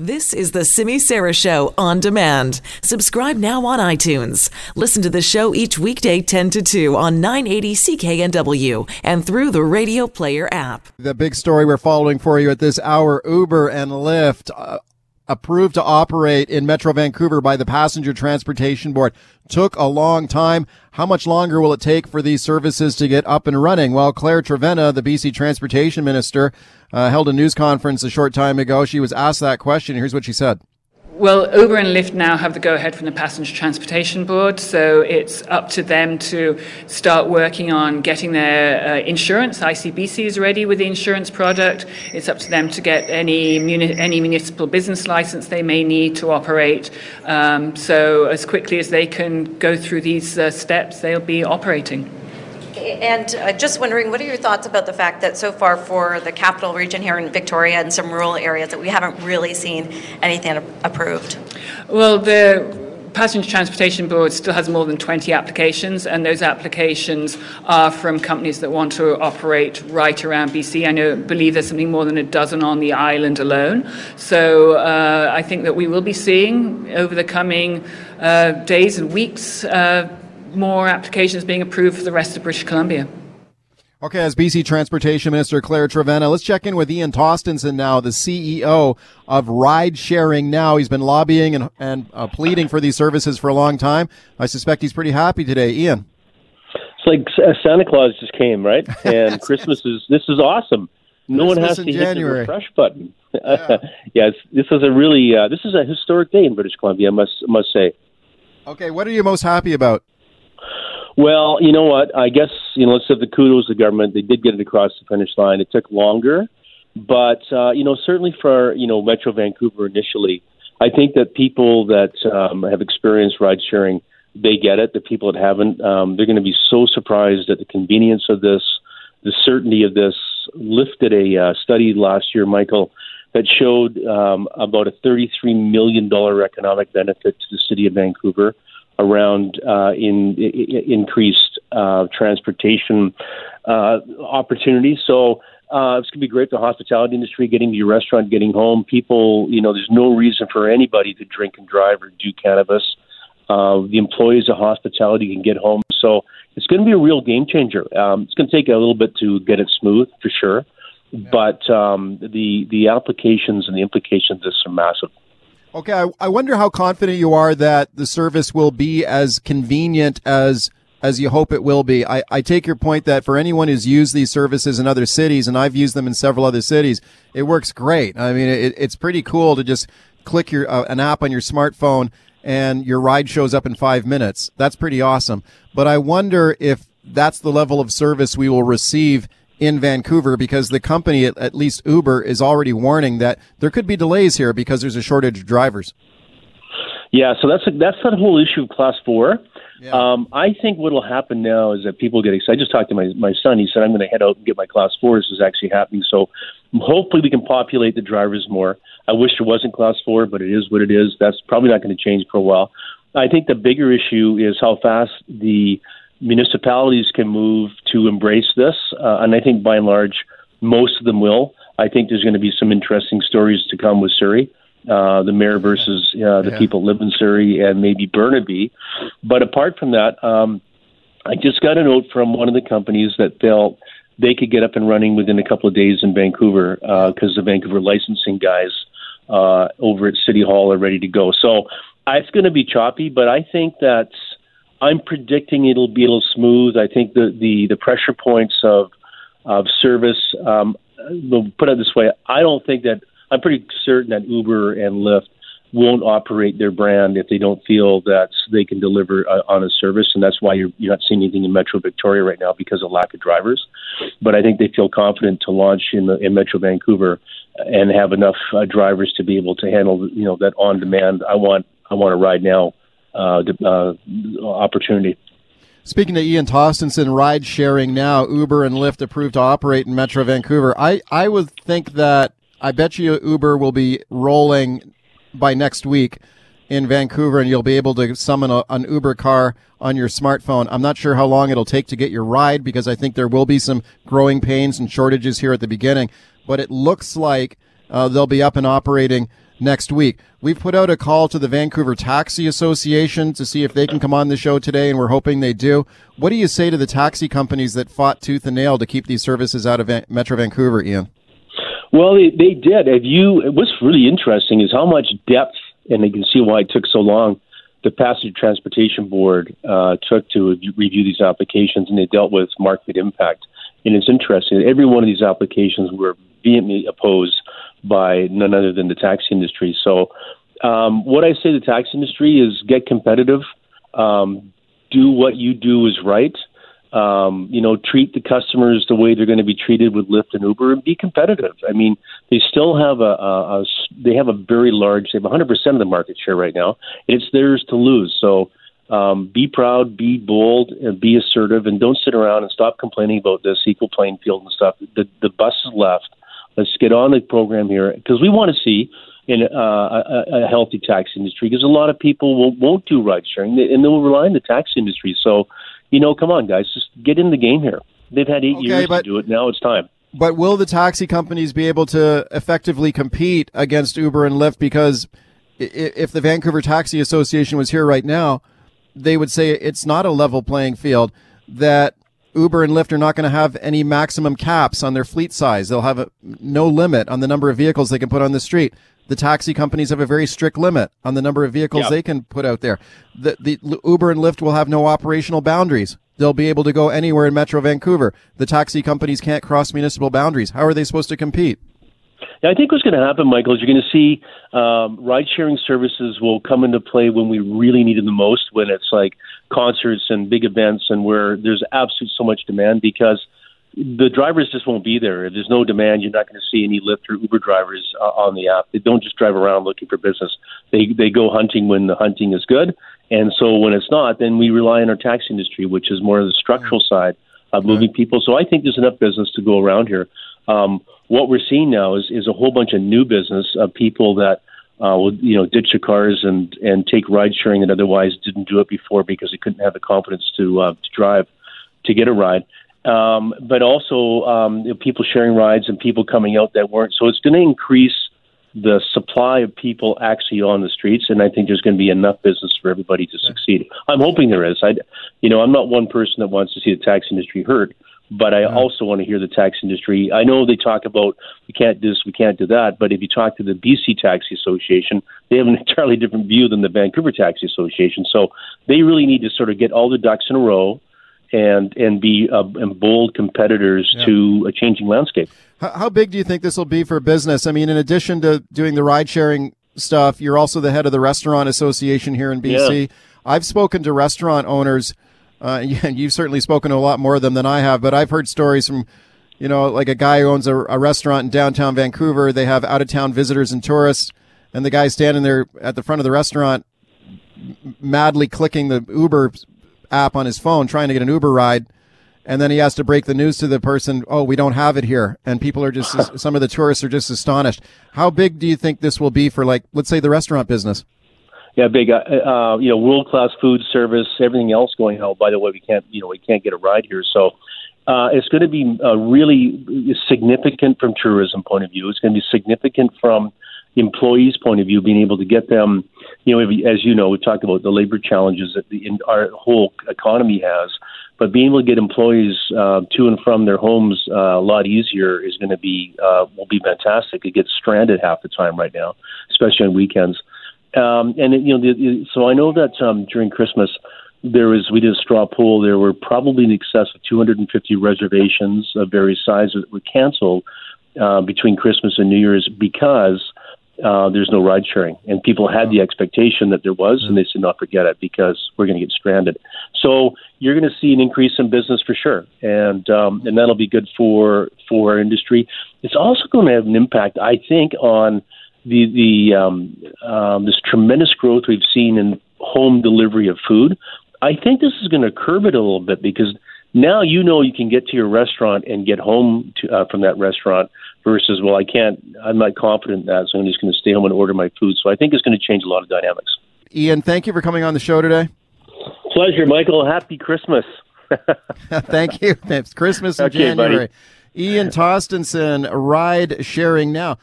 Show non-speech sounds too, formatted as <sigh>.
This is the Simi Sara Show on demand. Subscribe now on iTunes. Listen to the show each weekday 10 to 2 on 980 CKNW and through the Radio Player app. The big story we're following for you at this hour Uber and Lyft. Uh, approved to operate in Metro Vancouver by the Passenger Transportation Board. Took a long time. How much longer will it take for these services to get up and running? Well, Claire Trevena, the BC Transportation Minister, uh, held a news conference a short time ago. She was asked that question. Here's what she said. Well, Uber and Lyft now have the go ahead from the Passenger Transportation Board, so it's up to them to start working on getting their uh, insurance. ICBC is ready with the insurance product. It's up to them to get any, muni- any municipal business license they may need to operate. Um, so, as quickly as they can go through these uh, steps, they'll be operating. And uh, just wondering, what are your thoughts about the fact that so far for the capital region here in Victoria and some rural areas that we haven't really seen anything approved? Well, the Passenger Transportation Board still has more than 20 applications, and those applications are from companies that want to operate right around BC. I know, believe there's something more than a dozen on the island alone. So uh, I think that we will be seeing over the coming uh, days and weeks uh, more applications being approved for the rest of British Columbia. Okay, as BC Transportation Minister Claire Trevena, let's check in with Ian Tostenson now, the CEO of Ride Sharing Now. He's been lobbying and, and uh, pleading for these services for a long time. I suspect he's pretty happy today. Ian. It's like uh, Santa Claus just came, right? <laughs> And Christmas is, this is awesome. No Christmas one has to hit January. the refresh button. <laughs> Yeah, yeah this is a really, uh, this is a historic day in British Columbia, I must, must say. Okay, what are you most happy about? Well, you know what? I guess you know. Let's give the kudos to the government. They did get it across the finish line. It took longer, but uh, you know, certainly for you know Metro Vancouver initially, I think that people that um, have experienced ride sharing, they get it. The people that haven't, um, they're going to be so surprised at the convenience of this, the certainty of this. Lifted a uh, study last year, Michael, that showed um, about a thirty-three million dollar economic benefit to the city of Vancouver around uh, in, in, increased uh, transportation uh, opportunities. So uh, it's going to be great for the hospitality industry, getting to your restaurant, getting home. People, you know, there's no reason for anybody to drink and drive or do cannabis. Uh, the employees of hospitality can get home. So it's going to be a real game changer. Um, it's going to take a little bit to get it smooth, for sure. Yeah. But um, the the applications and the implications of this are massive. Okay, I, I wonder how confident you are that the service will be as convenient as as you hope it will be. I, I take your point that for anyone who's used these services in other cities, and I've used them in several other cities, it works great. I mean, it, it's pretty cool to just click your uh, an app on your smartphone and your ride shows up in five minutes. That's pretty awesome. But I wonder if that's the level of service we will receive in Vancouver because the company, at least Uber, is already warning that there could be delays here because there's a shortage of drivers. Yeah, so that's a, that's that whole issue of class four. Yeah. Um, I think what will happen now is that people get excited. I just talked to my my son. He said I'm going to head out and get my class four. This is actually happening. So hopefully we can populate the drivers more. I wish it wasn't class four, but it is what it is. That's probably not going to change for a while. I think the bigger issue is how fast the municipalities can move to embrace this, uh, and I think by and large, most of them will. I think there's going to be some interesting stories to come with Surrey, uh, the mayor versus uh, the yeah. people live in Surrey, and maybe Burnaby. But apart from that, um, I just got a note from one of the companies that felt they could get up and running within a couple of days in Vancouver because uh, the Vancouver licensing guys uh, over at City Hall are ready to go. So uh, it's going to be choppy, but I think that I'm predicting it'll be a little smooth. I think the the, the pressure points of of service. Um, we'll put it this way: I don't think that I'm pretty certain that Uber and Lyft won't operate their brand if they don't feel that they can deliver uh, on a service, and that's why you're you're not seeing anything in Metro Victoria right now because of lack of drivers. But I think they feel confident to launch in the, in Metro Vancouver and have enough uh, drivers to be able to handle you know that on demand. I want I want to ride now uh, uh, opportunity. Speaking to Ian Tostenson, ride sharing now, Uber and Lyft approved to operate in Metro Vancouver. I, I would think that I bet you Uber will be rolling by next week in Vancouver and you'll be able to summon a, an Uber car on your smartphone. I'm not sure how long it'll take to get your ride because I think there will be some growing pains and shortages here at the beginning, but it looks like uh, they'll be up and operating next week. We've put out a call to the Vancouver Taxi Association to see if they can come on the show today, and we're hoping they do. What do you say to the taxi companies that fought tooth and nail to keep these services out of Van- Metro Vancouver, Ian? Well, they, they did. Have you? What's really interesting is how much depth, and you can see why it took so long. The Passenger Transportation Board uh, took to review these applications, and they dealt with market impact. And it's interesting. Every one of these applications were vehemently opposed by none other than the taxi industry. So, um, what I say to the taxi industry is get competitive, um, do what you do is right. Um, you know, treat the customers the way they're going to be treated with Lyft and Uber, and be competitive. I mean, they still have a, a, a they have a very large, they have 100 percent of the market share right now. It's theirs to lose. So. Um, be proud, be bold, and be assertive, and don't sit around and stop complaining about this equal playing field and stuff. The the bus is left. Let's get on the program here because we want to see in uh, a, a healthy tax industry because a lot of people will, won't do ride sharing and they'll rely on the tax industry. So, you know, come on, guys, just get in the game here. They've had eight okay, years but, to do it. Now it's time. But will the taxi companies be able to effectively compete against Uber and Lyft? Because if the Vancouver Taxi Association was here right now, they would say it's not a level playing field. That Uber and Lyft are not going to have any maximum caps on their fleet size. They'll have a, no limit on the number of vehicles they can put on the street. The taxi companies have a very strict limit on the number of vehicles yep. they can put out there. The, the Uber and Lyft will have no operational boundaries. They'll be able to go anywhere in Metro Vancouver. The taxi companies can't cross municipal boundaries. How are they supposed to compete? Yeah, I think what's going to happen, Michael, is you're going to see um, ride sharing services will come into play when we really need them the most, when it's like concerts and big events and where there's absolutely so much demand because the drivers just won't be there. If there's no demand, you're not going to see any Lyft or Uber drivers uh, on the app. They don't just drive around looking for business. They they go hunting when the hunting is good, and so when it's not, then we rely on our taxi industry, which is more of the structural side of moving people. So I think there's enough business to go around here. Um, what we're seeing now is, is a whole bunch of new business of people that uh, will you know ditch their cars and and take ride sharing that otherwise didn't do it before because they couldn't have the confidence to uh, to drive to get a ride. Um, but also um, you know, people sharing rides and people coming out that weren't. So it's going to increase the supply of people actually on the streets, and I think there's going to be enough business for everybody to succeed. I'm hoping there is. I, you know, I'm not one person that wants to see the taxi industry hurt, but I also want to hear the tax industry. I know they talk about we can't do this, we can't do that, but if you talk to the BC Taxi Association, they have an <laughs> entirely different view than the Vancouver Taxi Association. So they really need to sort of get all the ducks in a row and and be uh, and bold competitors yeah. to a changing landscape. How, how big do you think this will be for business? I mean, in addition to doing the ride sharing stuff, you're also the head of the Restaurant Association here in BC. Yeah. I've spoken to restaurant owners uh, <laughs> and you've certainly spoken to a lot more of them than I have, but I've heard stories from, you know, like a guy who owns a, a restaurant in downtown Vancouver. They have out of town visitors and tourists, and the guy standing there at the front of the restaurant, madly clicking the Uber app on his phone, trying to get an Uber ride. And then he has to break the news to the person, oh, we don't have it here. And people are just, <laughs> some of the tourists are just astonished. How big do you think this will be for, like, let's say the restaurant business? Yeah, big, uh, uh, you know, world class food service, everything else going on. By the way, we can't, you know, we can't get a ride here, so uh, it's going to be uh, really significant from tourism point of view. It's going to be significant from employees' point of view, being able to get them. You know, as you know, we talked about the labor challenges that the in our whole economy has, but being able to get employees uh, to and from their homes uh, a lot easier is going to be uh, will be fantastic. It gets stranded half the time right now, especially on weekends. Um, and it, you know, the, so I know that um, during Christmas there was we did a straw poll. There were probably in excess of 250 reservations of various sizes that were canceled uh, between Christmas and New Year's because uh, there's no ride sharing, and people had the expectation that there was, and they said, "Not forget it," because we're going to get stranded. So you're going to see an increase in business for sure, and um, and that'll be good for for our industry. It's also going to have an impact, I think, on the the um, um, this tremendous growth we've seen in home delivery of food. I think this is going to curb it a little bit because now you know you can get to your restaurant and get home to, uh, from that restaurant versus well I can't I'm not confident in that so I'm just going to stay home and order my food. So I think it's going to change a lot of dynamics. Ian, thank you for coming on the show today. Pleasure, Michael. Happy Christmas. <laughs> <laughs> thank you. It's Christmas in okay, January. Buddy. Ian Tostenson, ride sharing now.